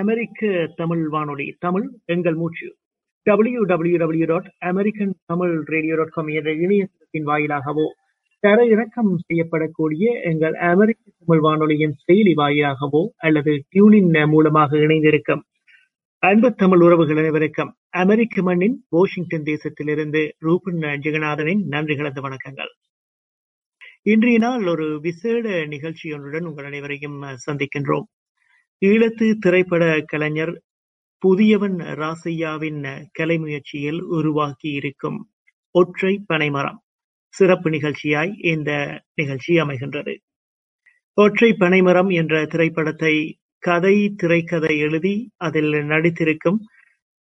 அமெரிக்க தமிழ் வானொலி தமிழ் எங்கள் மூச்சு. W W W dot American Tamil radio dot com என்ற இணையத்தின் வாயிலாகவோ தரையிறக்கம் செய்யப்படக்கூடிய எங்கள் அமெரிக்க தமிழ் வானொலியின் செயலி வாயிலாகவோ அல்லது டியூனின் மூலமாக இணைந்திருக்கும். அன்பு தமிழ் உறவுகள் அனைவருக்கும் அமெரிக்க மண்ணின் வாஷிங்டன் தேசத்திலிருந்து ரூபன் ஜெகநாதனின் நன்றி கலந்த வணக்கங்கள். இன்றைய நாள் ஒரு விசேட நிகழ்ச்சியொன்றுடன் உங்கள் அனைவரையும் சந்திக்கின்றோம். ஈழத்து திரைப்பட கலைஞர் புதியவன் ராசையாவின் கலை முயற்சியில் உருவாக்கி இருக்கும் ஒற்றை பனைமரம். சிறப்பு நிகழ்ச்சியாய் இந்த நிகழ்ச்சி அமைகின்றது. ஒற்றை பனைமரம் என்ற திரைப்படத்தை கதை திரைக்கதை எழுதி அதில் நடித்திருக்கும்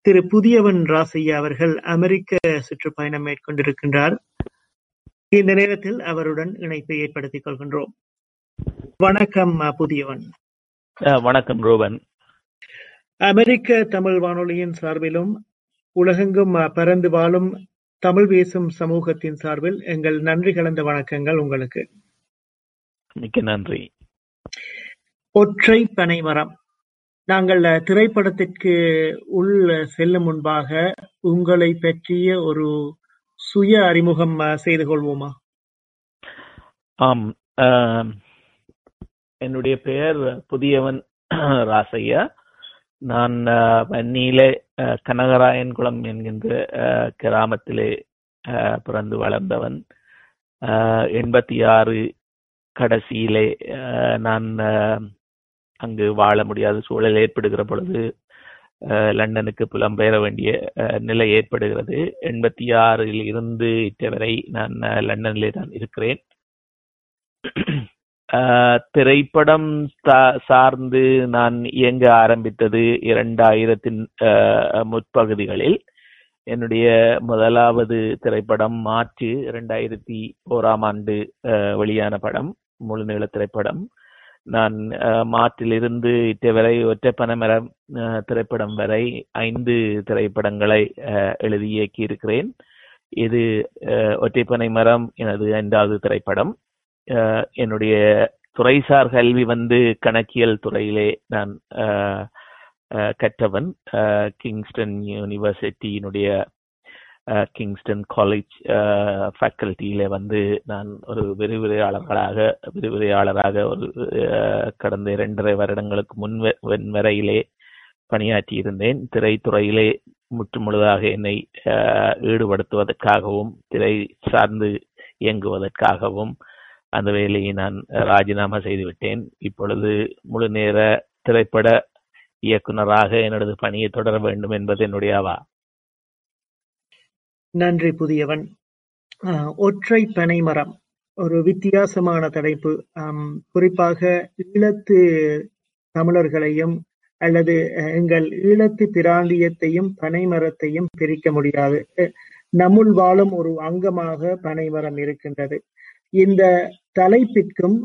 திரு புதியவன் ராசையா அவர்கள் அமெரிக்க சுற்றுப்பயணம் மேற்கொண்டிருக்கின்றார். இந்த நேரத்தில் அவருடன் இணைப்பை ஏற்படுத்திக் கொள்கின்றோம். வணக்கம் புதியவன். வணக்கம் ரோபன். அமெரிக்க தமிழ் வானொலியின் சார்பிலும் உலகெங்கும் பறந்து வாழும் தமிழ் பேசும் சமூகத்தின் சார்பில் எங்கள் நன்றி கலந்த வணக்கங்கள் உங்களுக்கு. மிக்க நன்றி. ஒற்றை பனைமரம் நாங்கள் திரைப்படத்திற்கு உள் செல்லும் முன்பாக உங்களை பற்றிய ஒரு சுய அறிமுகம் செய்து கொள்வோமா? ஆம் என்னுடைய பெயர் புதியவன் ராசையா நான் வன்னியிலே கனகராயன்குளம் என்கின்ற கிராமத்திலே பிறந்து வளர்ந்தவன். எண்பத்தி ஆறு கடைசியிலே நான் அங்கு வாழ முடியாத சூழல் ஏற்படுகிற பொழுது லண்டனுக்கு புலம்பெயர வேண்டிய நிலை ஏற்படுகிறது. எண்பத்தி ஆறில் இருந்து இட்டவரை நான் லண்டனிலே தான் இருக்கிறேன். திரைப்படம் சார்ந்து நான் இயங்க ஆரம்பித்தது இரண்டாயிரத்தின் முற்பகுதிகளில். என்னுடைய முதலாவது திரைப்படம் மார்ச் இரண்டாயிரத்தி ஓராம் ஆண்டு வெளியான படம் முழுநீள திரைப்படம். நான் மாற்றிலிருந்து இட்டவரை ஒற்றைப்பனமரம் திரைப்படம் வரை ஐந்து திரைப்படங்களை எழுதி இயக்கியிருக்கிறேன். இது ஒற்றைப்பனை மரம் எனது ஐந்தாவது திரைப்படம். என்னுடைய துறைசார் கல்வி வந்து கணக்கியல் துறையிலே நான் கற்றவன். கிங்ஸ்டன் யூனிவர்சிட்டியினுடைய கிங்ஸ்டன் காலேஜ் ஃபேக்கல்ட்டியில வந்து நான் ஒரு விரிவுரையாளர்களாக விரிவுரையாளராக ஒரு கடந்த இரண்டரை வருடங்களுக்கு முன் வரையிலே பணியாற்றி இருந்தேன் திரைத்துறையிலே முற்றுமுழுதாக என்னை ஈடுபடுத்துவதற்காகவும் திரை சார்ந்து இயங்குவதற்காகவும் அந்த வேலையை நான் ராஜினாமா செய்துவிட்டேன். இப்பொழுது முழு நேர திரைப்பட இயக்குனராக எனது பணியை தொடர வேண்டும் என்பது என்னுடைய அவா நன்றி புதியவன். ஒற்றை பனைமரம் ஒரு வித்தியாசமான தலைப்பு. குறிப்பாக ஈழத்து தமிழர்களையும் அல்லது எங்கள் ஈழத்து பிராந்தியத்தையும் பனைமரத்தையும் பிரிக்க முடியாது. நம்முள் வாழும் ஒரு அங்கமாக பனைமரம் இருக்கின்றது. இந்த தலைப்பிற்கும்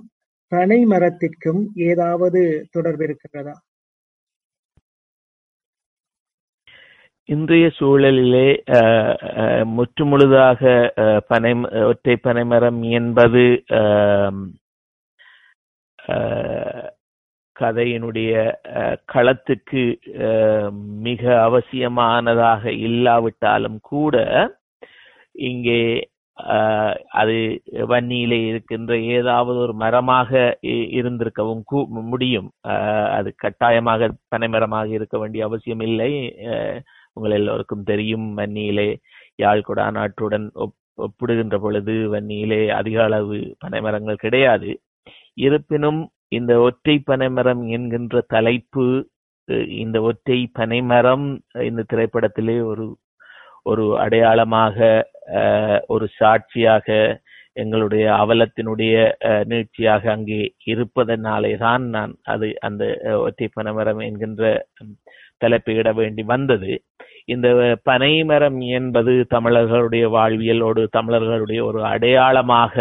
பனைமரத்திற்கும் ஏதாவது தொடர்பு இருக்கிறதா? இன்றைய சூழலிலே முற்றுமுழுதாக பனை ஒற்றை பனைமரம் என்பது கதையினுடைய களத்துக்கு மிக அவசியமானதாக இல்லாவிட்டாலும் கூட இங்கே அது வன்னியிலே இருக்கின்ற ஏதாவது ஒரு மரமாக இருந்திருக்கவும் முடியும். அது கட்டாயமாக பனைமரமாக இருக்க வேண்டிய அவசியம் இல்லை. உங்கள் எல்லோருக்கும் தெரியும் வன்னியிலே யாழ்குடா நாட்டுடன் ஒப்பிடுகின்ற பொழுது வன்னியிலே அதிக அளவு பனைமரங்கள் கிடையாது. இருப்பினும் இந்த ஒற்றை பனைமரம் என்கின்ற தலைப்பு இந்த ஒற்றை பனைமரம் இந்த திரைப்படத்திலே ஒரு ஒரு அடையாளமாக ஒரு சாட்சியாக எங்களுடைய அவலத்தினுடைய நீட்சியாக அங்கே இருப்பதனாலே தான் நான் அது அந்த ஒற்றை பனைமரம் என்கின்ற தலைப்பையிட வேண்டி வந்தது. இந்த பனைமரம் என்பது தமிழர்களுடைய வாழ்வியலோடு தமிழர்களுடைய ஒரு அடையாளமாக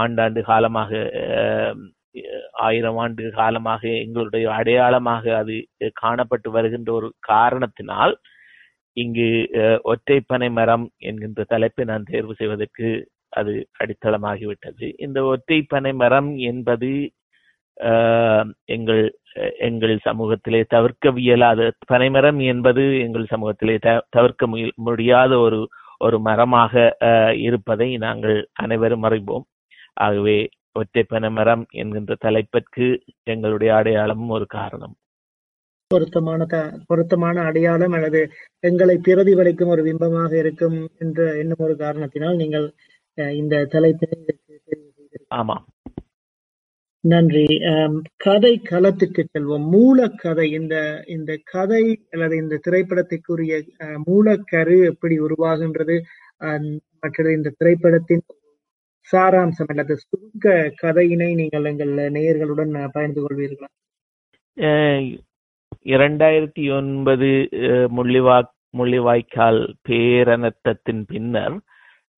ஆண்டாண்டு காலமாக ஆயிரம் ஆண்டு காலமாக எங்களுடைய அடையாளமாக அது காணப்பட்டு வருகின்ற ஒரு காரணத்தினால் இங்கு ஒற்றை பனை மரம் என்கின்ற தலைப்பை நான் தேர்வு செய்வதற்கு அது அடித்தளமாகிவிட்டது. இந்த ஒற்றை பனை மரம் என்பது ஆஹ், எங்கள் எங்கள் சமூகத்திலே தவிர்க்க தவிர்க்கவியலாத பனைமரம் என்பது எங்கள் சமூகத்திலே த- தவிர்க்க முடியாத ஒரு ஒரு மரமாக இருப்பதை நாங்கள் அனைவரும் அறிவோம். ஆகவே ஒற்றை பனைமரம் என்கின்ற தலைப்பிற்கு எங்களுடைய அடையாளமும் ஒரு காரணம். பொருத்தமான த- பொருத்தமான அடையாளம் அல்லது எங்களை பிரதிபலிக்கும் ஒரு பிம்பமாக இருக்கும் என்ற என்னும் ஒரு காரணத்தினால் நீங்கள் இந்த தலைப்பினை தெரிவு செய்திருக்கிறீர்கள். நன்றி. கதை களத்துக்கு செல்வோம். மூலக்கதை இந்த இந்த கதை அல்லது இந்த திரைப்படத்திற்குரிய மூலக்கரு எப்படி உருவாகின்றது அஹ், மற்றது இந்த திரைப்படத்தின் சாராம்சம் அல்லது சுருக்க கதையினை நீங்கள் எங்கள் நேயர்களுடன் பகிர்ந்து கொள்வீர்களா? இரண்டாயிரத்தி ஒன்பது முள்ளிவா முள்ளிவாய்க்கால் பேரனத்தத்தின் பின்னர்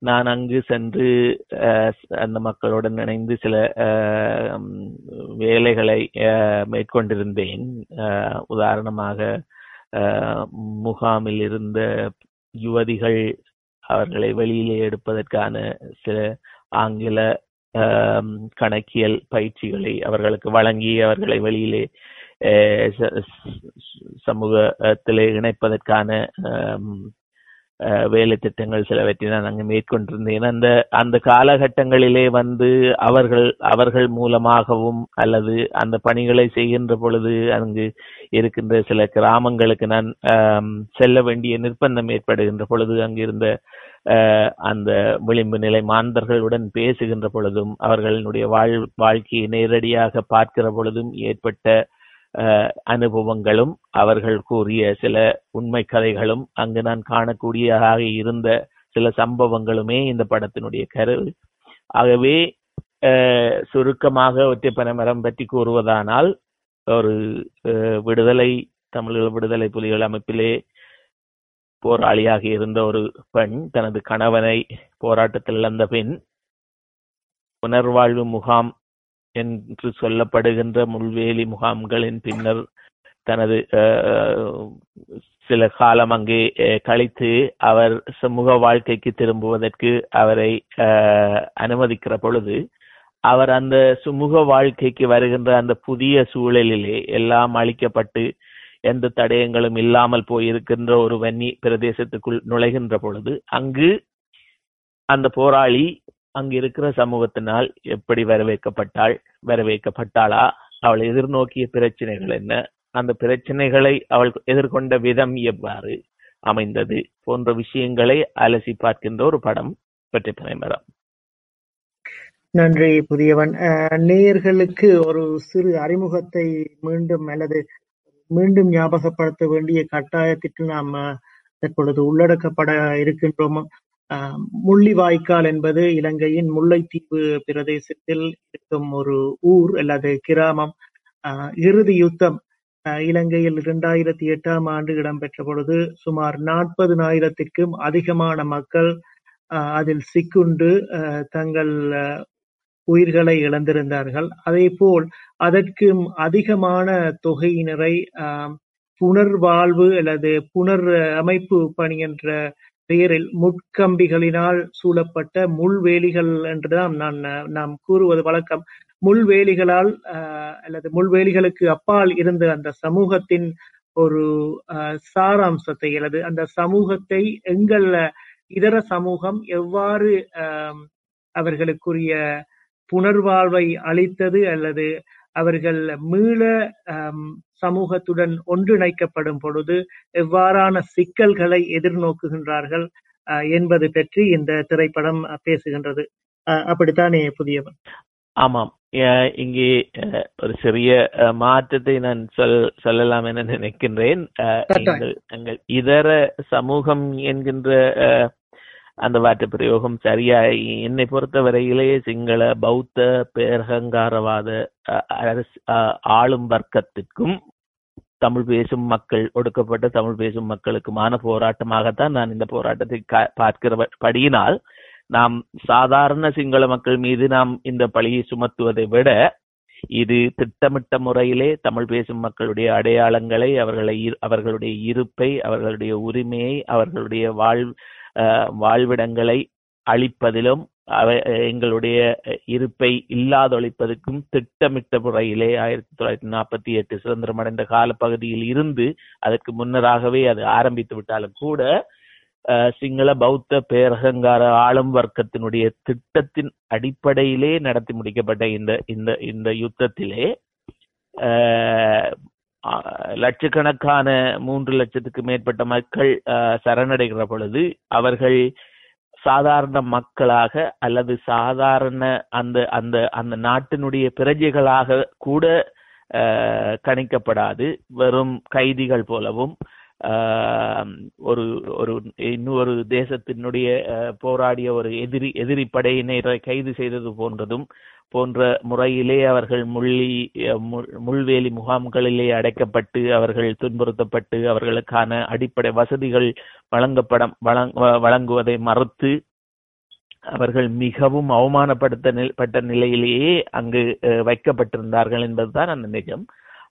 நான் அங்கு சென்று அந்த மக்களுடன் இணைந்து சில வேலைகளை மேற்கொண்டிருந்தேன். உதாரணமாக முகாமில் இருந்த யுவதிகள் அவர்களை வெளியிலே எடுப்பதற்கான சில ஆங்கில கணக்கியல் பயிற்சிகளை அவர்களுக்கு வழங்கி அவர்களை வெளியிலே சமூகத்தில் இணைப்பதற்கான வேலை திட்டங்கள் சிலவற்றை நான் அங்கு மேற்கொண்டிருந்தேன் அந்த அந்த காலகட்டங்களிலே வந்து அவர்கள் அவர்கள் மூலமாகவும் அல்லது அந்த பணிகளை செய்கின்ற பொழுது அங்கு இருக்கின்ற சில கிராமங்களுக்கு நான் செல்ல வேண்டிய நிர்பந்தம் ஏற்படுகின்ற பொழுது அங்கிருந்த அஹ், அந்த விளிம்பு நிலை மாந்தர்களுடன் பேசுகின்ற பொழுதும் அவர்களுடைய வாழ் வாழ்க்கையை நேரடியாக பார்க்கிற பொழுதும் ஏற்பட்ட அனுபவங்களும் அவர்கள் கூறிய சில உண்மை கதைகளும் அங்கு நான் காணக்கூடியதாக இருந்த சில சம்பவங்களுமே இந்த படத்தினுடைய கருவு. ஆகவே அஹ், சுருக்கமாக ஒற்றைப்பனைமரம் பற்றி கூறுவதானால் ஒரு அஹ், விடுதலை தமிழீழ விடுதலை புலிகள் அமைப்பிலே போராளியாக இருந்த ஒரு பெண் தனது கணவனை போராட்டத்தில் இழந்த பின் புனர்வாழ்வு முகாம் என்று சொல்லப்படுகின்ற முள்வேலி முகாம்களின் பின்னர் தனது சில காலம் அங்கே கழித்து அவர் சமூக வாழ்க்கைக்கு திரும்புவதற்கு அவரை அனுமதிக்கிற பொழுது அவர் அந்த சுமூக வாழ்க்கைக்கு வருகின்ற அந்த புதிய சூழலிலே எல்லாம் அழிக்கப்பட்டு எந்த தடயங்களும் இல்லாமல் போயிருக்கின்ற ஒரு வன்னி பிரதேசத்துக்குள் நுழைகின்ற பொழுது அங்கு அந்த போராளி அங்கு இருக்கிற சமூகத்தினால் எப்படி வரவேற்கப்பட்டாள் வரவேற்கப்பட்டாளா? அவள் எதிர்நோக்கிய பிரச்சனைகள் என்ன? அந்த பிரச்சனைகளை அவள் எதிர்கொண்ட விதம் எவ்வாறு அமைந்தது போன்ற விஷயங்களை அலசி பார்க்கின்ற ஒரு படம் பற்றி பயன்பெறும் நன்றி புதியவன். அஹ், நேயர்களுக்கு ஒரு சிறு அறிமுகத்தை மீண்டும் அல்லது மீண்டும் ஞாபகப்படுத்த வேண்டிய கட்டாயத்திற்கு நாம் தற்பொழுது உள்ளடக்கப்பட இருக்கின்றோம். முள்ளிவாய்க்கால் என்பது இலங்கையின் முல்லைத்தீவு பிரதேசத்தில் இருக்கும் ஒரு ஊர் அல்லது கிராமம். இறுதி யுத்தம் இலங்கையில் இரண்டாயிரத்தி எட்டாம் ஆண்டு இடம்பெற்ற பொழுது சுமார் நாற்பதுனாயிரத்திற்கும் அதிகமான மக்கள் அதில் சிக்குண்டு அஹ், தங்கள் உயிர்களை இழந்திருந்தார்கள். அதே போல் அதற்கும் அதிகமான தொகையினரை புனர்வாழ்வு அல்லது புனர் அமைப்பு பணி என்ற பெயரில் முட்கம்பிகளினால் சூழப்பட்ட முள்வேலிகள் என்றுதான் நான் நாம் கூறுவது வழக்கம். முள்வேலிகளால் அல்லது முள்வேலிகளுக்கு அப்பால் இருந்த அந்த சமூகத்தின் ஒரு சாராம்சத்தை அல்லது அந்த சமூகத்தை எங்கள் இதர சமூகம் எவ்வாறு அவர்களுக்குரிய புனர்வாழ்வை அளித்தது அல்லது அவர்கள் மீள சமூகத்துடன் ஒன்றிணைக்கப்படும் பொழுது எவ்வாறான சிக்கல்களை எதிர்நோக்குகின்றார்கள் என்பது பற்றி இந்த திரைப்படம் பேசுகின்றது. அப்படித்தானே புதியவன்? ஆமாம். இங்கே ஒரு சிறிய மாற்றத்தை நான் சொல் சொல்லலாம் என நினைக்கின்றேன். எங்கள் இதர சமூகம் என்கின்ற அந்த வார்த்தை பிரயோகம் சரியா என்னை பொறுத்தவரையிலே சிங்கள பௌத்த பேரகங்காரவாத அரசு ஆளும் வர்க்கத்திற்கும் தமிழ் பேசும் மக்கள் ஒடுக்கப்பட்ட தமிழ் பேசும் மக்களுக்குமான போராட்டமாகத்தான் நான் இந்த போராட்டத்தை பார்க்கிற படியினால் நாம் சாதாரண சிங்கள மக்கள் மீது நாம் இந்த பழியை சுமத்துவதை விட இது திட்டமிட்ட முறையிலே தமிழ் பேசும் மக்களுடைய அடையாளங்களை அவர்களை அவர்களுடைய இருப்பை அவர்களுடைய உரிமையை அவர்களுடைய வாழ் வாழ்விடங்களை அளிப்பதிலும் எங்களுடைய இருப்பை இல்லாதொழிப்பதற்கும் திட்டமிட்ட முறையிலே ஆயிரத்தி தொள்ளாயிரத்தி நாற்பத்தி எட்டு சுதந்திரம் அடைந்த காலப்பகுதியில் இருந்து அதற்கு முன்னராகவே அது ஆரம்பித்து விட்டாலும் கூட சிங்கள பௌத்த பேரகங்கார ஆளும் வர்க்கத்தினுடைய திட்டத்தின் அடிப்படையிலே நடத்தி முடிக்கப்பட்ட இந்த இந்த இந்த யுத்தத்திலே லட்சக்கணக்கான மூன்று லட்சத்துக்கு மேற்பட்ட மக்கள் அஹ், சரணடைகிற பொழுது அவர்கள் சாதாரண மக்களாக அல்லது சாதாரண அந்த அந்த அந்த நாட்டினுடைய பிரஜைகளாக கூட கணிக்கப்படாது. வெறும் கைதிகள் போலவும் ஒரு ஒரு இன்னொரு தேசத்தினுடைய அஹ், போராடிய ஒரு எதிரி எதிரி படையினரை கைது செய்தது போன்றதும் போன்ற முறையிலே அவர்கள் முள்ளி அஹ், முள்வேலி முகாம்களிலே அடைக்கப்பட்டு அவர்கள் துன்புறுத்தப்பட்டு அவர்களுக்கான அடிப்படை வசதிகள் வழங்கப்பட வழங்குவதை மறுத்து அவர்கள் மிகவும் அவமானப்படுத்த பட்ட நிலையிலேயே அங்கு அஹ், வைக்கப்பட்டிருந்தார்கள் என்பதுதான் அந்த நிஜம்.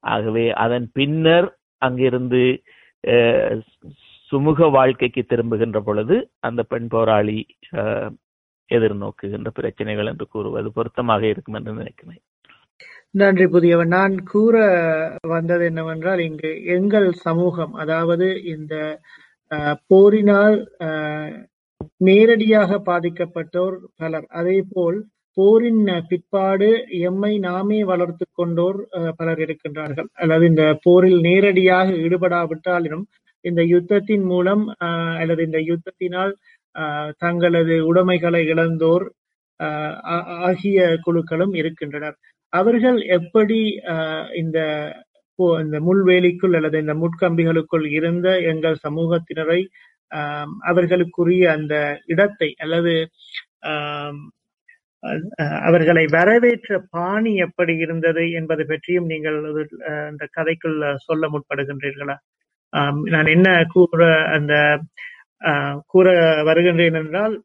ஆகவே அதன் பின்னர் அங்கிருந்து அஹ், சுமூக வாழ்க்கைக்கு திரும்புகின்ற பொழுது அந்த பெண் போராளி அஹ், எதிர்நோக்குகின்ற பிரச்சனைகள் என்று கூறுவது பொருத்தமாக இருக்கும் என்று நினைக்கிறேன். நன்றி புதியவன். நான் கூற வந்தது என்னவென்றால் இங்கு எங்கள் சமூகம் அதாவது இந்த போரினால் அஹ், நேரடியாக பாதிக்கப்பட்டோர் பலர். அதே போல் போரின் பிற்பாடு எம்மை நாமே வளர்த்து கொண்டோர் அஹ், பலர் இருக்கின்றார்கள். அல்லது இந்த போரில் நேரடியாக ஈடுபடாவிட்டாலும் இந்த யுத்தத்தின் மூலம் அல்லது இந்த யுத்தத்தினால் தங்களது உடைமைகளை இழந்தோர் ஆ- ஆகிய குழுக்களும் இருக்கின்றனர். அவர்கள் எப்படி அஹ், இந்த போ- இந்த முள்வேலிக்குள் அல்லது இந்த முட்கம்பிகளுக்குள் இருந்த எங்கள் சமூகத்தினரை அவர்களுக்குரிய அந்த இடத்தை அல்லது அவர்களை வரவேற்ற பாணி எப்படி இருந்தது என்பது பற்றியும் நீங்கள் அந்த இந்த கதைக்குள் சொல்ல முற்படுகின்றீர்களா? நான் என்ன கூற அந்த ஆஹ், கூற வருகின்றேன் என்றால்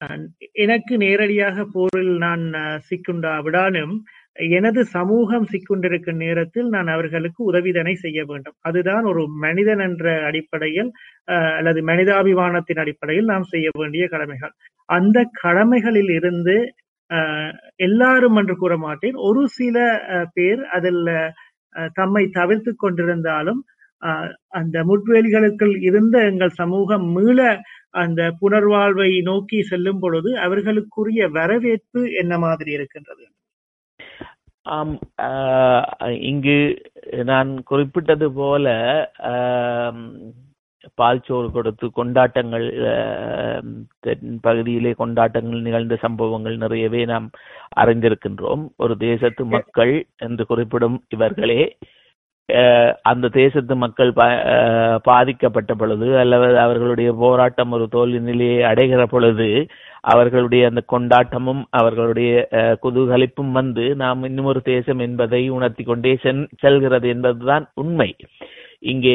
அஹ், எனக்கு நேரடியாக போரில் நான் சிக்குண்டாவிடானும் எனது சமூகம் சிக்குண்டிருக்கும் நேரத்தில் நான் அவர்களுக்கு உதவிதனை செய்ய வேண்டும். அதுதான் ஒரு மனிதன் என்ற அடிப்படையில் அஹ், அல்லது மனிதாபிமானத்தின் அடிப்படையில் நாம் செய்ய வேண்டிய கடமைகள். அந்த கடமைகளில் இருந்து எல்லாரும் என்று கூற மாட்டேன். ஒரு சில அஹ், பேர் அதில் அஹ், தம்மை தவிர்த்து கொண்டிருந்தாலும் அஹ், அந்த முட்வேலிகளுக்குள் இருந்த எங்கள் சமூகம் மீள அந்த புனர்வாழ்வை நோக்கி செல்லும் பொழுது அவர்களுக்குரிய வரவேற்பு என்ன மாதிரி இருக்கின்றது? ஆம் ஆஹ், இங்கு நான் குறிப்பிட்டது போல பால் சோறு கொடுத்து கொண்டாட்டங்கள் தென் பகுதியிலே கொண்டாட்டங்கள் நிகழ்ந்த சம்பவங்கள் நிறையவே நாம் அறிந்திருக்கின்றோம். ஒரு தேசத்து மக்கள் என்று குறிப்பிடும் இவர்களே அஹ், அந்த தேசத்து மக்கள் பா- அஹ், பாதிக்கப்பட்ட பொழுது அல்லது அவர்களுடைய போராட்டம் ஒரு தோல்வி நிலையை அடைகிற பொழுது அவர்களுடைய அந்த கொண்டாட்டமும் அவர்களுடைய அஹ், குதூகலிப்பும் வந்து நாம் இன்னும் ஒரு தேசம் என்பதை உணர்த்தி கொண்டே சென்- செல்கிறது என்பதுதான் உண்மை. இங்கே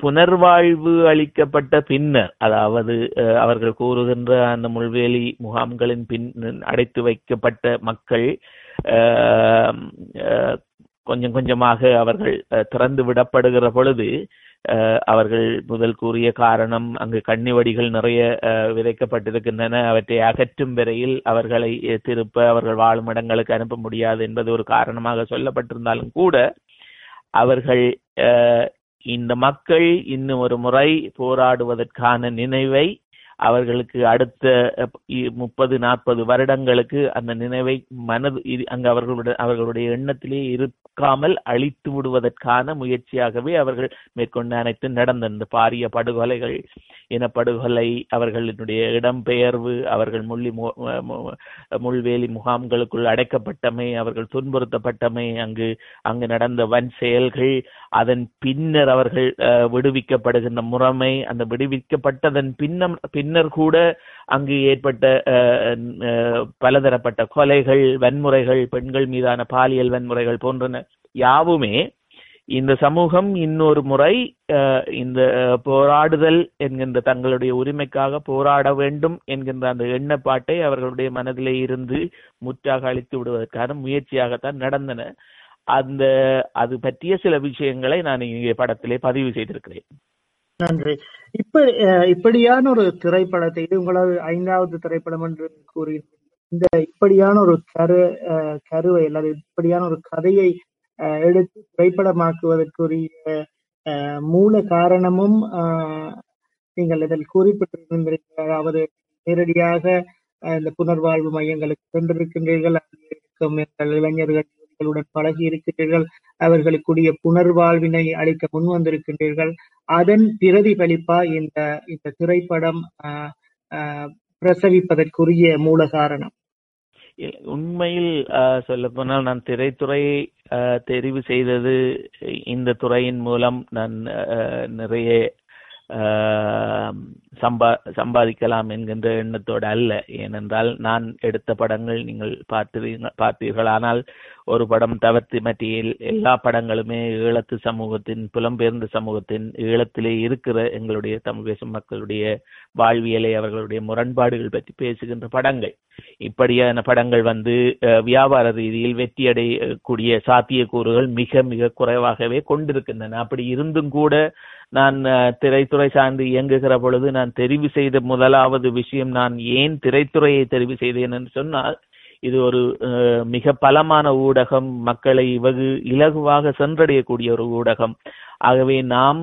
புனர்வாழ்வு அளிக்கப்பட்ட பின்னர் அதாவது அஹ், அவர்கள் கூறுகின்ற அந்த முள்வேலி முகாம்களின் பின் அடைத்து வைக்கப்பட்ட மக்கள் கொஞ்சம் கொஞ்சமாக அவர்கள் அஹ், திறந்து விடப்படுகிற பொழுது அவர்கள் முதல் கூறிய காரணம் அங்கு கண்ணிவடிகள் நிறைய அஹ், விதைக்கப்பட்டிருக்கின்றன. அவற்றை அகற்றும் வரையில் அவர்களை திருப்ப அவர்கள் வாழும் இடங்களுக்கு அனுப்ப முடியாது என்பது ஒரு காரணமாக சொல்லப்பட்டிருந்தாலும் கூட அவர்கள் இந்த மக்கள் இன்னும் ஒரு முறை போராடுவதற்கான நினைவை அவர்களுக்கு அடுத்த முப்பது நாற்பது வருடங்களுக்கு அந்த நினைவை மனது அங்கு அவர்களுடைய அவர்களுடைய எண்ணத்திலே இருக்காமல் அழித்து விடுவதற்கான முயற்சியாகவே அவர்கள் மேற்கொண்ட அனைத்து நடந்த இந்த பாரிய படுகொலைகள் இனப்படுகொலை அவர்களினுடைய இடம்பெயர்வு அவர்கள் முள்ளி மு- முள்வேலி முகாம்களுக்குள் அடைக்கப்பட்டமை அவர்கள் துன்புறுத்தப்பட்டமை அங்கு அங்கு நடந்த வன் செயல்கள் அதன் பின்னர் அவர்கள் அஹ், விடுவிக்கப்படுகின்ற முறைமை அந்த விடுவிக்கப்பட்டதன் பின்னம் பின்னர் கூட அங்கு ஏற்பட்ட பலதரப்பட்ட கொலைகள் வன்முறைகள் பெண்கள் மீதான பாலியல் வன்முறைகள் போன்றன யாவுமே இந்த சமூகம் இன்னொரு முறை இந்த போராடுதல் என்கின்ற தங்களுடைய உரிமைக்காக போராட வேண்டும் என்கின்ற அந்த எண்ணப்பாட்டை அவர்களுடைய மனதிலே இருந்து முற்றாக அழித்து விடுவதற்கான முயற்சியாகத்தான் நடந்தன. அந்த அது பற்றிய சில விஷயங்களை நான் இங்கே படத்திலே பதிவு செய்திருக்கிறேன். நன்றி. இப்ப அஹ், இப்படியான ஒரு திரைப்படத்தை இது உங்களது ஐந்தாவது திரைப்படம் என்று கூறி இந்த இப்படியான ஒரு கரு கருவை அல்லது இப்படியான ஒரு கதையை எடுத்து திரைப்படமாக்குவதற்குரிய மூல காரணமும் நீங்கள் இதில் குறிப்பிட்டிருக்கின்றீர்கள் அதாவது நேரடியாக இந்த புனர்வாழ்வு மையங்களுக்கு சென்றிருக்கின்றீர்கள் இருக்கும் எங்கள் இளைஞர்கள் பழகி இருக்கின்றீர்கள் அவர்களுக்குரிய புனர்வாழ்வினை அளிக்க முன் வந்திருக்கின்றீர்கள் அதன் பிரதிபலிப்பா இந்த இந்த திரைப்படம் ஆஹ், ஆஹ், பிரசவிப்பதற்குரிய மூல காரணம். உண்மையில் சொல்ல போனால் நான் திரைத்துறை தெரிவு செய்தது இந்த துறையின் மூலம் நான் நிறைய சம்பா சம்பாதிக்கலாம் என்கின்ற எண்ணத்தோடு அல்ல. ஏனென்றால் நான் எடுத்த படங்கள் நீங்கள் பார்த்தீர்கள் பார்த்தீர்கள். ஆனால் ஒரு படம் தவிர்த்து மத்தியில் எல்லா படங்களுமே ஈழத்து சமூகத்தின் புலம்பெயர்ந்த சமூகத்தின் ஈழத்திலே இருக்கிற எங்களுடைய தமிழ் பேசும் மக்களுடைய வாழ்வியலை அவர்களுடைய முரண்பாடுகள் பற்றி பேசுகின்ற படங்கள். இப்படியான படங்கள் வந்து அஹ், வியாபார ரீதியில் வெற்றியடையக்கூடிய சாத்தியக்கூறுகள் மிக மிக குறைவாகவே கொண்டிருக்கின்றன. அப்படி இருந்தும் கூட நான் திரைத்துறை சார்ந்து இயங்குகிற பொழுது நான் தெரிவு செய்த முதலாவது விஷயம் நான் ஏன் திரைத்துறையை தெரிவு செய்தேன் என்று சொன்னால் இது ஒரு அஹ், மிக பலமான ஊடகம் மக்களை வெகு இலகுவாக சென்றடையக்கூடிய ஒரு ஊடகம். ஆகவே நாம்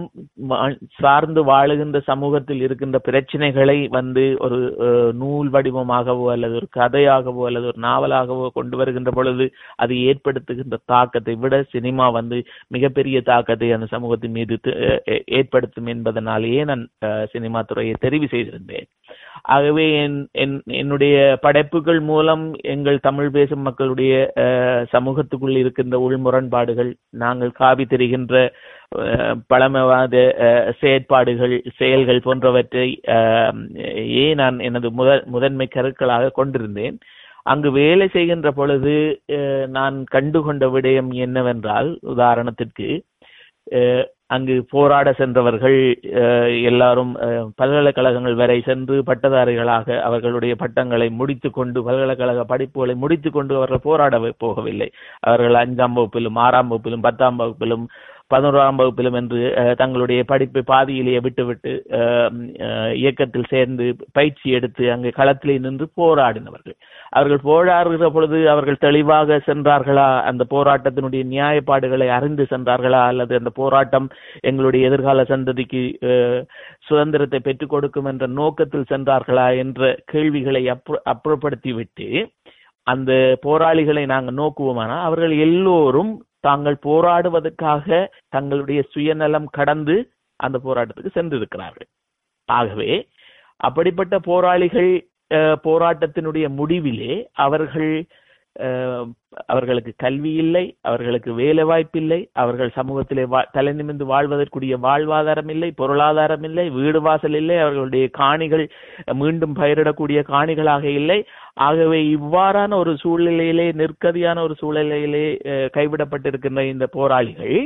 சார்ந்து வாழுகின்ற சமூகத்தில் இருக்கின்ற பிரச்சனைகளை வந்து ஒரு அஹ், நூல் வடிவமாகவோ அல்லது ஒரு கதையாகவோ அல்லது ஒரு நாவலாகவோ கொண்டு வருகின்ற பொழுது அது ஏற்படுத்துகின்ற தாக்கத்தை விட சினிமா வந்து மிகப்பெரிய தாக்கத்தை அந்த சமூகத்தின் மீது அஹ் ஏற்படுத்தும் என்பதனாலேயே நான் அஹ், சினிமா துறையை தெரிவு செய்திருந்தேன். ஆகவே என் என்- என்னுடைய படைப்புகள் மூலம் எங்கள் தமிழ் பேசும் மக்களுடைய அஹ், சமூகத்துக்குள் இருக்கின்ற உள்முரண்பாடுகள் நாங்கள் காவி தெரிகின்ற பழமைவாத அஹ், செயற்பாடுகள் செயல்கள் போன்றவற்றை ஏ நான் எனது முதல் முதன்மை கருக்களாக கொண்டிருந்தேன். அங்கு வேலை செய்கின்ற பொழுது நான் கண்டுகொண்ட விடயம் என்னவென்றால் உதாரணத்திற்கு அங்கு போராட சென்றவர்கள் அஹ், எல்லாரும் அஹ், பல்கலைக்கழகங்கள் வரை சென்று பட்டதாரிகளாக அவர்களுடைய பட்டங்களை முடித்துக் கொண்டு பல்கலைக்கழக படிப்புகளை முடித்துக் கொண்டு அவர்கள் போராட போகவில்லை. அவர்கள் அஞ்சாம் வகுப்பிலும் ஆறாம் வகுப்பிலும் பத்தாம் வகுப்பிலும் பதினோராம் வகுப்பிலும் என்று அஹ், தங்களுடைய படிப்பை பாதியிலேயே விட்டுவிட்டு இயக்கத்தில் சேர்ந்து பயிற்சி எடுத்து அங்கே களத்திலே நின்று போராடினவர்கள். அவர்கள் போராடுகிற பொழுது அவர்கள் தெளிவாக சென்றார்களா? அந்த போராட்டத்தினுடைய நியாயப்பாடுகளை அறிந்து சென்றார்களா? அல்லது அந்த போராட்டம் எங்களுடைய எதிர்கால சந்ததிக்கு அஹ், சுதந்திரத்தை பெற்றுக் கொடுக்கும் என்ற நோக்கத்தில் சென்றார்களா என்ற கேள்விகளை அப்புற அப்புறப்படுத்திவிட்டு அந்த போராளிகளை நாங்கள் நோக்குவோமானால் அவர்கள் எல்லோரும் தாங்கள் போராடுவதற்காக தங்களுடைய சுயநலம் கடந்து அந்த போராட்டத்துக்கு சென்றிருக்கிறார்கள். ஆகவே அப்படிப்பட்ட போராளிகள் அஹ், போராட்டத்தினுடைய முடிவிலே அவர்கள் அவர்களுக்கு கல்வி இல்லை அவர்களுக்கு வேலை வாய்ப்பில்லை அவர்கள் சமூகத்திலே வா- தலை நிமிர்ந்து வாழ்வதற்குரிய வாழ்வாதாரம் இல்லை பொருளாதாரம் இல்லை வீடு வாசல் இல்லை அவர்களுடைய காணிகள் மீண்டும் பயிரிடக்கூடிய காணிகளாக இல்லை. ஆகவே இவ்வாறான ஒரு சூழ்நிலையிலே நிற்கதியான ஒரு சூழ்நிலையிலே கைவிடப்பட்டிருக்கின்ற இந்த போராளிகள்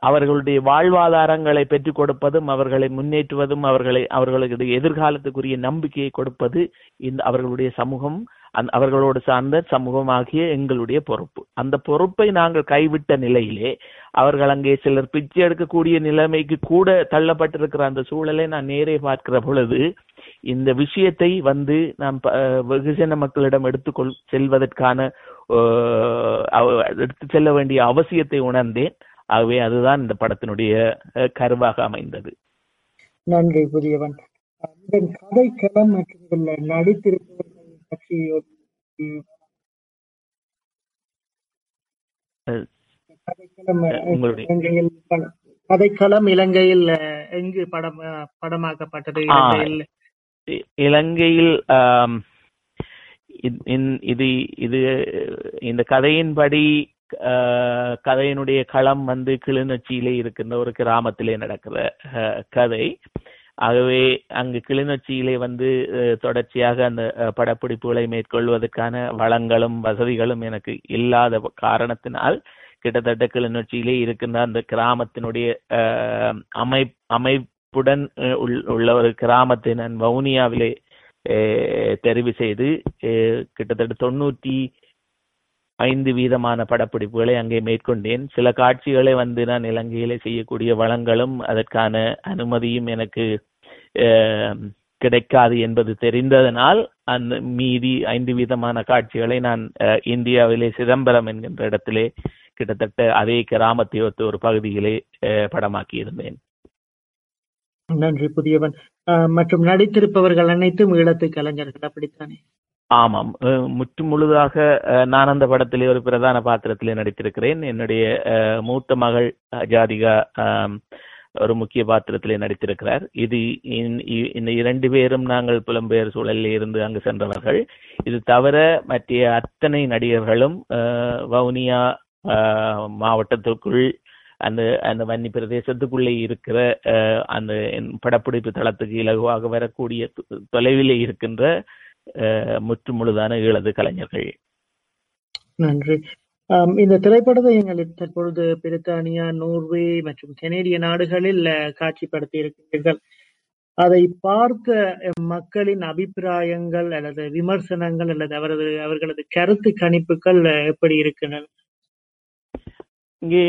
அவர்களுடைய வாழ்வாதாரங்களை பெற்றுக் கொடுப்பதும் அவர்களை முன்னேற்றுவதும் அவர்களை அவர்களுடைய எதிர்காலத்துக்குரிய நம்பிக்கையை கொடுப்பது இந்த அவர்களுடைய சமூகம் அவர்களோடு சார்ந்த சமூகமாகிய எங்களுடைய பொறுப்பு. அந்த பொறுப்பை நாங்கள் கைவிட்ட நிலையிலே அவர்கள் அங்கே சிலர் பிச்சை எடுக்கக்கூடிய நிலைமைக்கு கூட தள்ளப்பட்டிருக்கிற அந்த சூழலை நான் நேரே பார்க்கிற பொழுது இந்த விஷயத்தை வந்து நாம் வெகுஜன மக்களிடம் எடுத்துக்கொள் செல்வதற்கான அவ- எடுத்து செல்ல வேண்டிய அவசியத்தை உணர்ந்தேன். ஆகவே அதுதான் இந்த படத்தினுடைய கருவாக அமைந்தது. நன்றி புதியவன். கதைக்களம் மற்றும் பற்றி ஒரு அஹ், கதைக்களம் அஹ், உங்களுடைய இலங்கையில் எங்கு படம் படமாக்கப்பட்டது? இலங்கையில் இது இது இந்த கதையின்படி கதையினுடைய களம் வந்து கிளிநொச்சியிலே இருக்கின்ற ஒரு கிராமத்திலே நடக்கிற கதை. ஆகவே அங்கு கிளிநொச்சியிலே வந்து தொடர்ச்சியாக அந்த படப்பிடிப்புகளை மேற்கொள்வதற்கான வளங்களும் வசதிகளும் எனக்கு இல்லாத காரணத்தினால் கிட்டத்தட்ட கிளிநொச்சியிலே இருக்கின்ற அந்த கிராமத்தினுடைய அமை அமைப்புடன் உள்- உள்ள ஒரு கிராமத்தை நான் வவுனியாவிலே தெரிவு செய்து கிட்டத்தட்ட தொண்ணூற்றி ஐந்து வீதமான படப்பிடிப்புகளை அங்கே மேற்கொண்டேன். சில காட்சிகளை வந்து நான் இலங்கையிலே செய்யக்கூடிய வளங்களும் அதற்கான அனுமதியும் எனக்கு கிடைக்காது என்பது தெரிந்ததனால் அந்த மீதி ஐந்து வீதமான காட்சிகளை நான் அஹ், இந்தியாவிலே சிதம்பரம் என்கின்ற இடத்திலே கிட்டத்தட்ட அதே கிராமத்தை ஒத்த ஒரு பகுதியிலே படமாக்கி இருந்தேன் நன்றி புதியவன். மற்றும் நடித்திருப்பவர்கள் அனைத்தும் ஈழத்து கலைஞர்கள் அப்படித்தானே? ஆமாம். முற்று முழுதாக நான் அந்த படத்திலே ஒரு பிரதான பாத்திரத்திலே நடித்திருக்கிறேன். என்னுடைய மூத்த மகள் ஜாதிகா ஒரு முக்கிய பாத்திரத்திலே நடித்திருக்கிறார். இது இந்த- இரண்டு பேரும் நாங்கள் புலம்பெயர் சூழலில் இருந்து அங்கு சென்றவர்கள். இது தவிர மற்ற அத்தனை நடிகர்களும் வவுனியா மாவட்டத்திற்குள் அந்த அந்த வன்னி பிரதேசத்துக்குள்ளே இருக்கிற அந்த படப்பிடிப்பு தளத்துக்கு இலகுவாக வரக்கூடிய தொலைவிலே இருக்கின்ற அஹ், முற்று முழுதான ஈழது கலைஞர்கள். நன்றி. இந்த திரைப்படத்தை எங்கள் தற்பொழுது பிரித்தானியா நோர்வே மற்றும் கனேடிய நாடுகளில் காட்சிப்படுத்தி இருக்கின்றீர்கள் அதை பார்த்த மக்களின் அபிப்பிராயங்கள் அல்லது விமர்சனங்கள் அல்லது அவரது அவர்களது கருத்து கணிப்புகள் எப்படி இருக்கின்றன? இங்கே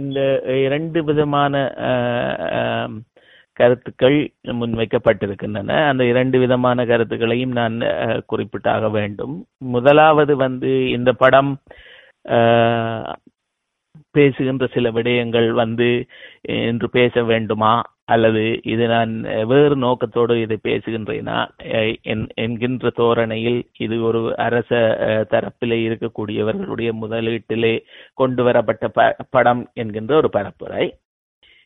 இந்த இரண்டு விதமான கருத்துக்கள் முன்வைக்கப்பட்டிருக்கின்றன. அந்த இரண்டு விதமான கருத்துக்களையும் நான் குறிப்பிட்டாக வேண்டும். முதலாவது வந்து இந்த படம் பேசுகின்ற சில விடயங்கள் வந்து இன்று பேச வேண்டுமா? அல்லது இது நான் வேறு நோக்கத்தோடு இதை பேசுகின்றேனா? என்- என்கின்ற தோரணையில் இது ஒரு அரச தரப்பிலே இருக்கக்கூடியவர்களுடைய முதலீட்டிலே கொண்டு வரப்பட்ட ப- படம் என்கின்ற ஒரு பரப்புரை.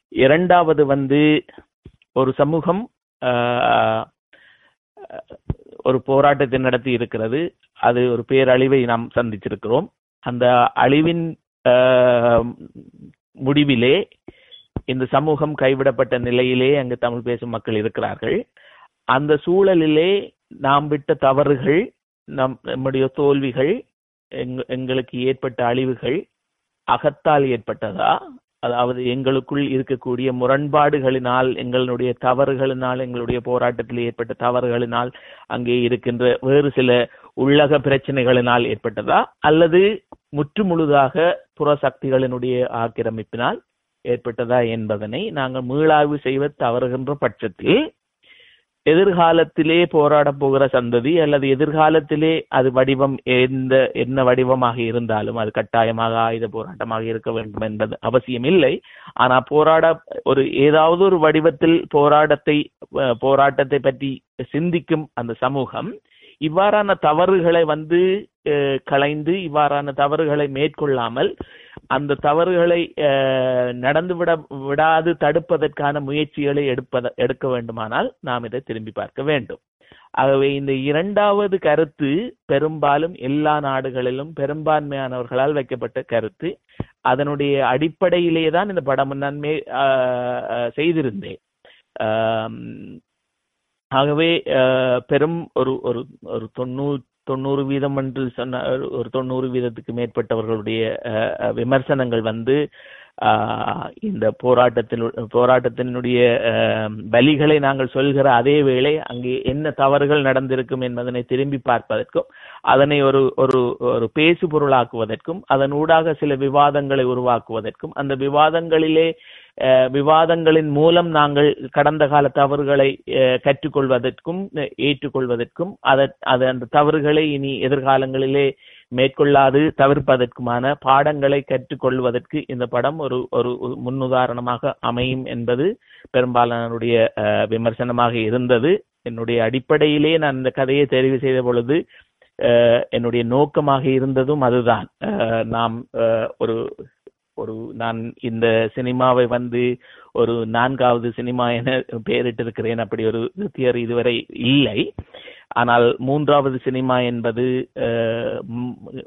இரண்டாவது வந்து ஒரு சமூகம் ஒரு போராட்டத்தை நடத்தி இருக்கிறது. அது ஒரு பேரழிவை நாம் சந்திச்சிருக்கிறோம். அந்த அழிவின் முடிவிலே இந்த சமூகம் கைவிடப்பட்ட நிலையிலே அங்கு தமிழ் பேசும் மக்கள் இருக்கிறார்கள். அந்த சூழலிலே நாம் விட்ட தவறுகள் நம் நம்முடைய தோல்விகள் எங்களுக்கு ஏற்பட்ட அழிவுகள் அகத்தால் ஏற்பட்டதா? அதாவது எங்களுக்குள் இருக்கக்கூடிய முரண்பாடுகளினால் எங்களுடைய தவறுகளினால் எங்களுடைய போராட்டத்தில் ஏற்பட்ட தவறுகளினால் அங்கே இருக்கின்ற வேறு சில உள்ளக பிரச்சனைகளினால் ஏற்பட்டதா? அல்லது முற்று முழுதாக புற சக்திகளினுடைய ஆக்கிரமிப்பினால் ஏற்பட்டதா என்பதனை நாங்கள் மீளாய்வு செய்வ தவறுகின்ற பட்சத்தில் எதிர்காலத்திலே போராடப் போகிற சந்ததி அல்லது எதிர்காலத்திலே அது வடிவம் எந்த என்ன வடிவமாக இருந்தாலும் அது கட்டாயமாக ஆயுத போராட்டமாக இருக்க வேண்டும் என்பது அவசியம் இல்லை. ஆனா போராட ஒரு ஏதாவது ஒரு வடிவத்தில் போராட்டத்தை போராட்டத்தை பற்றி சிந்திக்கும் அந்த சமூகம் இவ்வாறான தவறுகளை வந்து அஹ், களைந்து இவ்வாறான தவறுகளை மேற்கொள்ளாமல் அந்த தவறுகளை அஹ், நடந்து விட விடாது தடுப்பதற்கான முயற்சிகளை எடுப்பத எடுக்க வேண்டுமானால் நாம் இதை திரும்பி பார்க்க வேண்டும். ஆகவே இந்த இரண்டாவது கருத்து பெரும்பாலும் எல்லா நாடுகளிலும் பெரும்பான்மையானவர்களால் வைக்கப்பட்ட கருத்து. அதனுடைய அடிப்படையிலே தான் இந்த படம் நான் ஆஹ் செய்திருந்தேன். ஆகவே ஆஹ் பெரும் ஒரு ஒரு ஒரு தொண்ணூறு தொண்ணூறு வீதம் என்று சொன்ன ஒரு- தொண்ணூறு வீதத்துக்கு மேற்பட்டவர்களுடைய விமர்சனங்கள் வந்து ஆஹ், இந்த போராட்டத்தில் போராட்டத்தினுடைய ஆஹ், வலிகளை நாங்கள் சொல்கிற அதே வேளை அங்கே என்ன தவறுகள் நடந்திருக்கும் என்பதனை திரும்பி பார்ப்பதற்கும் அதனை ஒரு ஒரு ஒரு பேசு பொருளாக்குவதற்கும் அதன் ஊடாக சில விவாதங்களை உருவாக்குவதற்கும் அந்த விவாதங்களிலே விவாதங்களின் மூலம் நாங்கள் கடந்த கால தவறுகளை அஹ், கற்றுக்கொள்வதற்கும் ஏற்றுக்கொள்வதற்கும் அத அது அந்த தவறுகளை இனி எதிர்காலங்களிலே மேற்கொள்ளாது தவிர்ப்பதற்குமான பாடங்களை கற்றுக்கொள்வதற்கு இந்த படம் ஒரு ஒரு முன்னுதாரணமாக அமையும் என்பது பெரும்பாலானுடைய அஹ், விமர்சனமாக இருந்தது. என்னுடைய அடிப்படையிலே நான் இந்த கதையை தெரிவு செய்த பொழுது என்னுடைய நோக்கமாக இருந்ததும் அதுதான். நாம் ஒரு ஒரு நான் இந்த சினிமாவை வந்து ஒரு நான்காவது சினிமா என பெயரிட்டிருக்கிறேன். அப்படி ஒரு தியரி இதுவரை இல்லை. ஆனால் மூன்றாவது சினிமா என்பது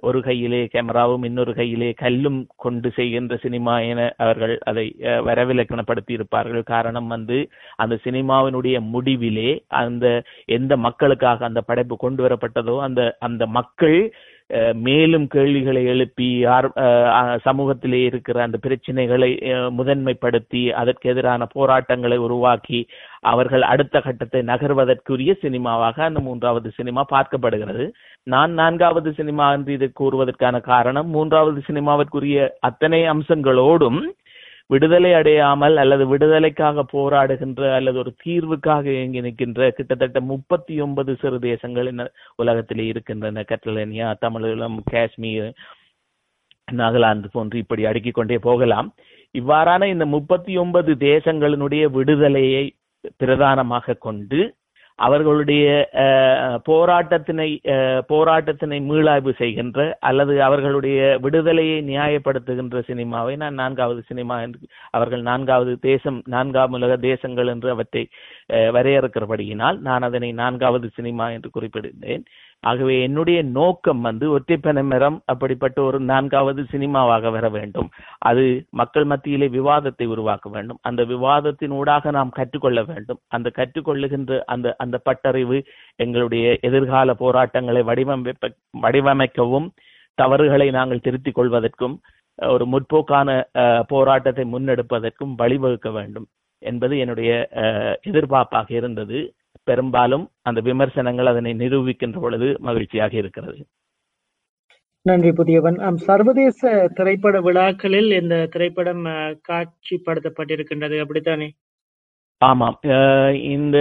ஒரு கையிலே கேமராவும் இன்னொரு கையிலே கல்லும் கொண்டு செய்கின்ற சினிமா என அவர்கள் அதை வரவிலக்கணப்படுத்தி இருப்பார்கள் காரணம் வந்து அந்த சினிமாவினுடைய முடிவிலே அந்த எந்த மக்களுக்காக அந்த படைப்பு கொண்டு வரப்பட்டதோ அந்த அந்த மக்கள் மேலும் கேள்விகளை எழுப்பி சமூகத்திலே இருக்கிற அந்த பிரச்சனைகளை முதன்மைப்படுத்தி அதற்கு எதிரான போராட்டங்களை உருவாக்கி அவர்கள் அடுத்த கட்டத்தை நகர்வதற்குரிய சினிமாவாக அந்த மூன்றாவது சினிமா பார்க்கப்படுகிறது. நான் நான்காவது சினிமா என்று இதை கூறுவதற்கான காரணம் மூன்றாவது சினிமாவிற்குரிய அத்தனை அம்சங்களோடும் விடுதலை அடையாமல் அல்லது விடுதலைக்காக போராடுகின்ற அல்லது ஒரு தீர்வுக்காக இயங்கி நிற்கின்ற கிட்டத்தட்ட முப்பத்தி ஒன்பது சிறு தேசங்கள் உலகத்திலே இருக்கின்றன. கட்டலனியா தமிழீழம் காஷ்மீர் நாகாலாந்து போன்று இப்படி அடுக்கிக் கொண்டே போகலாம். இவ்வாறான இந்த முப்பத்தி ஒன்பது தேசங்களினுடைய விடுதலையை பிரதானமாக கொண்டு அவர்களுடைய போராட்டத்தினை போராட்டத்தினை மீளாய்வு செய்கின்ற அல்லது அவர்களுடைய விடுதலையை நியாயப்படுத்துகின்ற சினிமாவை நான் நான்காவது சினிமா என்று அவர்கள் நான்காவது தேசம் நான்காம் உலக தேசங்கள் என்று அவற்றை வரையறுக்கிறபடியினால் நான் அதனை நான்காவது சினிமா என்று குறிப்பிடுகிறேன். ஆகவே என்னுடைய நோக்கம் வந்து ஒற்றைப்பனை மரம் அப்படிப்பட்ட ஒரு நான்காவது சினிமாவாக வர வேண்டும். அது மக்கள் மத்தியிலே விவாதத்தை உருவாக்க வேண்டும். அந்த விவாதத்தின் ஊடாக நாம் கற்றுக்கொள்ள வேண்டும். அந்த கற்றுக்கொள்ளுகின்ற அந்த அந்த பட்டறிவு எங்களுடைய எதிர்கால போராட்டங்களை வடிவமைப்ப வடிவமைக்கவும் தவறுகளை நாங்கள் திருத்திக் கொள்வதற்கும் ஒரு முற்போக்கான போராட்டத்தை முன்னெடுப்பதற்கும் வழிவகுக்க வேண்டும். என்பது என்னுடைய எதிர்பார்ப்பாக இருந்தது. பெரும்பாலும் அந்த விமர்சனங்கள் அதனை நிரூபிக்கின்ற பொழுது மகிழ்ச்சியாக இருக்கிறது. நன்றி புதியவன். சர்வதேச திரைப்பட விழாக்களில் இந்த திரைப்படம் காட்சிப்படுத்தப்பட்டிருக்கின்றது. அப்படித்தானே? ஆமாம். இந்த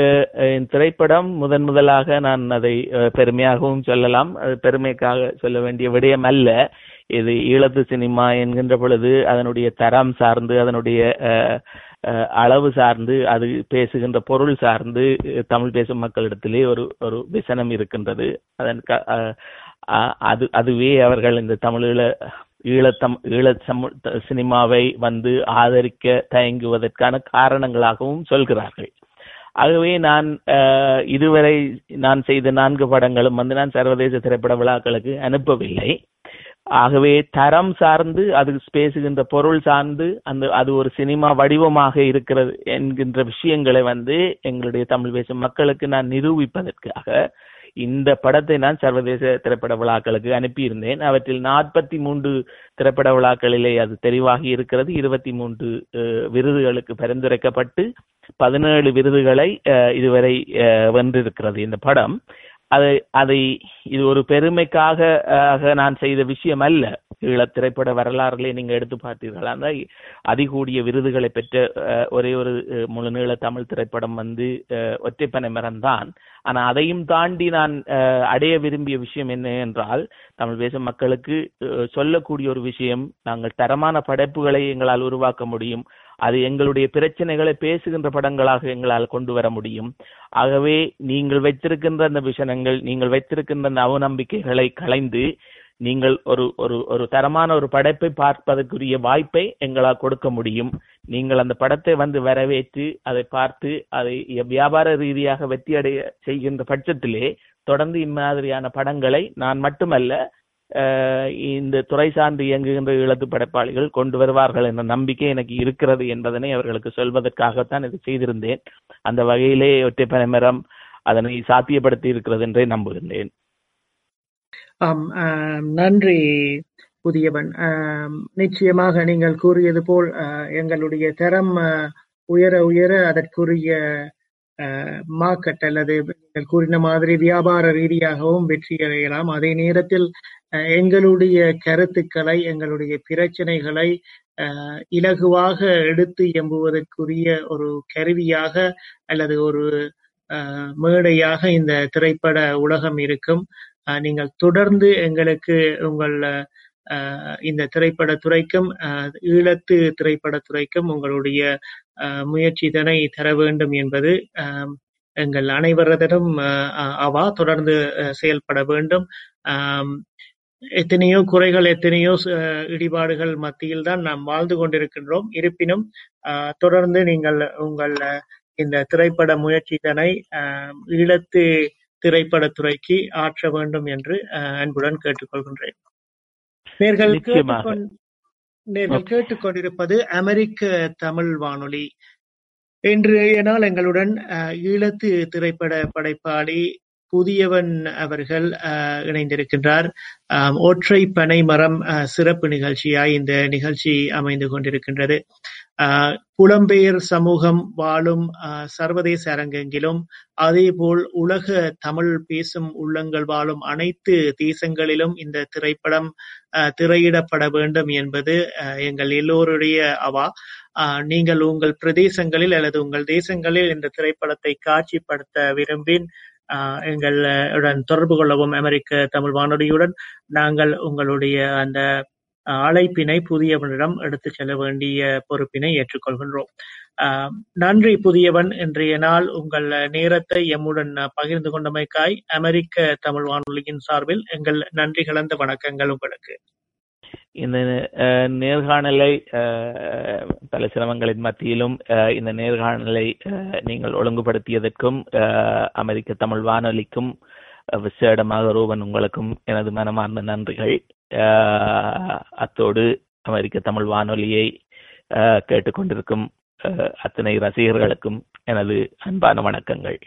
திரைப்படம் முதன் முதலாக நான் அதை பெருமையாகவும் சொல்லலாம். அது பெருமைக்காக சொல்ல வேண்டிய விடயம் அல்ல. இது ஈழத்து சினிமா என்கின்ற பொழுது அதனுடைய தரம் சார்ந்து அதனுடைய அளவு சார்ந்து அது பேசுகின்ற பொருள் சார்ந்து தமிழ் பேசும் மக்களிடத்திலே ஒரு ஒரு விசனம் இருக்கின்றது. அதன் அது அதுவே அவர்கள் இந்த தமிழீழ ஈழத்தம் ஈழ சினிமாவை வந்து ஆதரிக்க தயங்குவதற்கான காரணங்களாகவும் சொல்கிறார்கள். ஆகவே நான் இதுவரை நான் செய்த நான்கு படங்களும் வந்து நான் சர்வதேச திரைப்பட விழாக்களுக்கு அனுப்பவில்லை. ஆகவே தரம் சார்ந்து அது பேசுகின்ற பொருள் சார்ந்து அந்த அது ஒரு சினிமா வடிவமாக இருக்கிறது என்கின்ற விஷயங்களை வந்து எங்களுடைய தமிழ் பேசும் மக்களுக்கு நான் நிரூபிப்பதற்காக இந்த படத்தை நான் சர்வதேச திரைப்பட விழாக்களுக்கு அனுப்பியிருந்தேன். அவற்றில் நாற்பத்தி மூன்று திரைப்பட விழாக்களிலே அது தெரிவாகி இருக்கிறது. இருபத்தி மூன்று அஹ், விருதுகளுக்கு பரிந்துரைக்கப்பட்டு பதினேழு விருதுகளை அஹ், இதுவரை அஹ், வென்றிருக்கிறது இந்த படம். அதை அதை இது ஒரு பெருமைக்காக ஆக நான் செய்த விஷயம் அல்ல ஈழ திரைப்பட வரலாறுகளை நீங்க எடுத்து பார்த்தீர்கள்? அந்த அதிகூடிய விருதுகளை பெற்ற அஹ், ஒரே ஒரு முழுநீள தமிழ் திரைப்படம் வந்து அஹ், ஒற்றைப்பனை மரம்தான் ஆனா அதையும் தாண்டி நான் அஹ், அடைய விரும்பிய விஷயம் என்ன என்றால் தமிழ் பேசும் மக்களுக்கு சொல்லக்கூடிய ஒரு விஷயம் நாங்கள் தரமான படைப்புகளை எங்களால் உருவாக்க முடியும். அது எங்களுடைய பிரச்சனைகளை பேசுகின்ற படங்களாக எங்களால் கொண்டு வர முடியும். ஆகவே நீங்கள் வைத்திருக்கின்ற அந்த விஷனங்கள் நீங்கள் வைத்திருக்கின்ற அந்த அவநம்பிக்கைகளை களைந்து நீங்கள் ஒரு ஒரு ஒரு தரமான ஒரு படைப்பை பார்ப்பதற்குரிய வாய்ப்பை எங்களால் கொடுக்க முடியும். நீங்கள் அந்த படத்தை வந்து வரவேற்று அதை பார்த்து அதை வியாபார ரீதியாக வெற்றி அடைய செய்கின்ற பட்சத்திலே தொடர்ந்து இம்மாதிரியான படங்களை நான் மட்டுமல்ல இந்த துறை சார்ந்து இயங்குகின்ற இழப்பு படைப்பாளிகள் கொண்டு வருவார்கள் என்ற நம்பிக்கை எனக்கு இருக்கிறது என்பதனை அவர்களுக்கு சொல்வதற்காகத்தான் இதை செய்திருந்தேன். அந்த வகையிலே ஒற்றைப்பனை மரம் அதனை சாத்தியப்படுத்தி இருக்கிறது என்றே நம்புகின்றேன். ஆம் நன்றி புதியவன். நிச்சயமாக நீங்கள் கூறியது போல் அஹ், எங்களுடைய தரம் உயர உயர அதற்குரிய மார்க்கெட் அல்லது கூறின மாதிரி வியாபார ரீதியாகவும் வெற்றி அடையலாம். அதே நேரத்தில் எங்களுடைய கருத்துக்களை எங்களுடைய பிரச்சனைகளை இலகுவாக எடுத்து எம்புவதற்குரிய ஒரு கருவியாக அல்லது ஒரு மேடையாக இந்த திரைப்பட உலகம் இருக்கும். நீங்கள் தொடர்ந்து எங்களுக்கு உங்கள் இந்த திரைப்பட துறைக்கும் ஈழத்து திரைப்பட துறைக்கும் உங்களுடைய முயற்சிதனை தர வேண்டும் என்பது எங்கள் அனைவரதும் அஹ், அவா தொடர்ந்து செயல்பட வேண்டும். எத்தனையோ குறைகள் எத்தனையோ இடிபாடுகள் மத்தியில் தான் நாம் வாழ்ந்து கொண்டிருக்கின்றோம். இருப்பினும் தொடர்ந்து நீங்கள் உங்கள் இந்த திரைப்பட முயற்சிதனை ஈழத்து திரைப்படத்துறைக்கு ஆற்ற வேண்டும் என்று அஹ், அன்புடன் கேட்டுக்கொள்கின்றேன். நேர்கள் நேர்கள் கேட்டுக்கொண்டிருப்பது அமெரிக்க தமிழ் வானொலி. இன்றைய நாள் எங்களுடன் ஈழத்து திரைப்பட படைப்பாளி புதியவன் அவர்கள் அஹ், இணைந்திருக்கின்றார். ஒற்றை பனை மரம் அஹ், சிறப்பு நிகழ்ச்சியாய் இந்த நிகழ்ச்சி அமைந்து கொண்டிருக்கின்றது. புலம்பெயர் சமூகம் வாழும் சர்வதேச அரங்கெங்கிலும் அதேபோல் உலக தமிழ் பேசும் உள்ளங்கள் வாழும் அனைத்து தேசங்களிலும் இந்த திரைப்படம் திரையிடப்பட வேண்டும் என்பது அஹ், எங்கள் எல்லோருடைய அவா. நீங்கள் உங்கள் பிரதேசங்களில் அல்லது உங்கள் தேசங்களில் இந்த திரைப்படத்தை காட்சிப்படுத்த விரும்பின் எங்களுடன் தொடர்பு கொள்ளவும் அமெரிக்க தமிழ் வானொலியுடன் நாங்கள் உங்களுடைய அந்த அழைப்பினை புதியவனிடம் எடுத்துச் செல்ல வேண்டிய பொறுப்பினை ஏற்றுக்கொள்கின்றோம். ஆஹ் நன்றி புதியவன் இன்றைய நாள் உங்கள் நேரத்தை எம்முடன் பகிர்ந்து கொண்டமைக்காய் அமெரிக்க தமிழ் வானொலியின் சார்பில் எங்கள் நன்றி கலந்த வணக்கங்கள் உங்களுக்கு. இந்த நேர்காணலை பல சிரமங்களின் மத்தியிலும் இந்த நேர்காணலை நீங்கள் ஒழுங்குபடுத்தியதற்கும் அமெரிக்க தமிழ் வானொலிக்கும் விசேடமாக ரூபன் உங்களுக்கும் எனது மனமார்ந்த நன்றிகள். அத்தோடு அமெரிக்க தமிழ் வானொலியை கேட்டுக்கொண்டிருக்கும் அஹ், அத்தனை ரசிகர்களுக்கும் எனது அன்பான வணக்கங்கள்.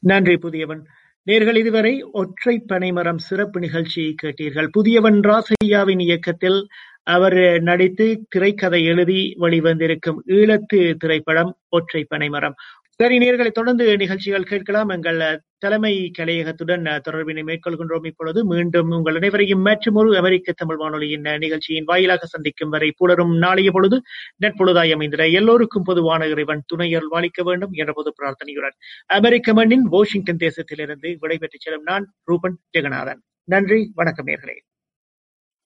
நன்றி புதியவன். நேர்கள் இதுவரை ஒற்றை பனைமரம் சிறப்பு நிகழ்ச்சியை கேட்டீர்கள். புதியவன் ராசையாவின் இயக்கத்தில் அவர் நடித்து திரைக்கதை எழுதி வெளிவந்திருக்கும் ஈழத்து திரைப்படம் ஒற்றை பனைமரம். சரி நேர்களை தொடர்ந்து நிகழ்ச்சிகள் கேட்கலாம். எங்கள் தலைமை கலையகத்துடன் தொடர்பினை மேற்கொள்கின்றோம். இப்பொழுது மீண்டும் உங்கள் அனைவரையும் மற்றும் ஒரு அமெரிக்க தமிழ் வானொலியின் நிகழ்ச்சியின் வாயிலாக சந்திக்கும் வரை புலரும் நாளைய பொழுது நட்பொழுதாய் அமைந்திட எல்லோருக்கும் பொதுவான இறைவன் துணையர் வாழிக்க வேண்டும் என்ற பொது பிரார்த்தனையுடன் அமெரிக்க மண்ணின் வாஷிங்டன் தேசத்திலிருந்து விடைபெற்றுச் செல்லும் நான் ரூபன் ஜெகநாதன். நன்றி வணக்கம் நேர்களே.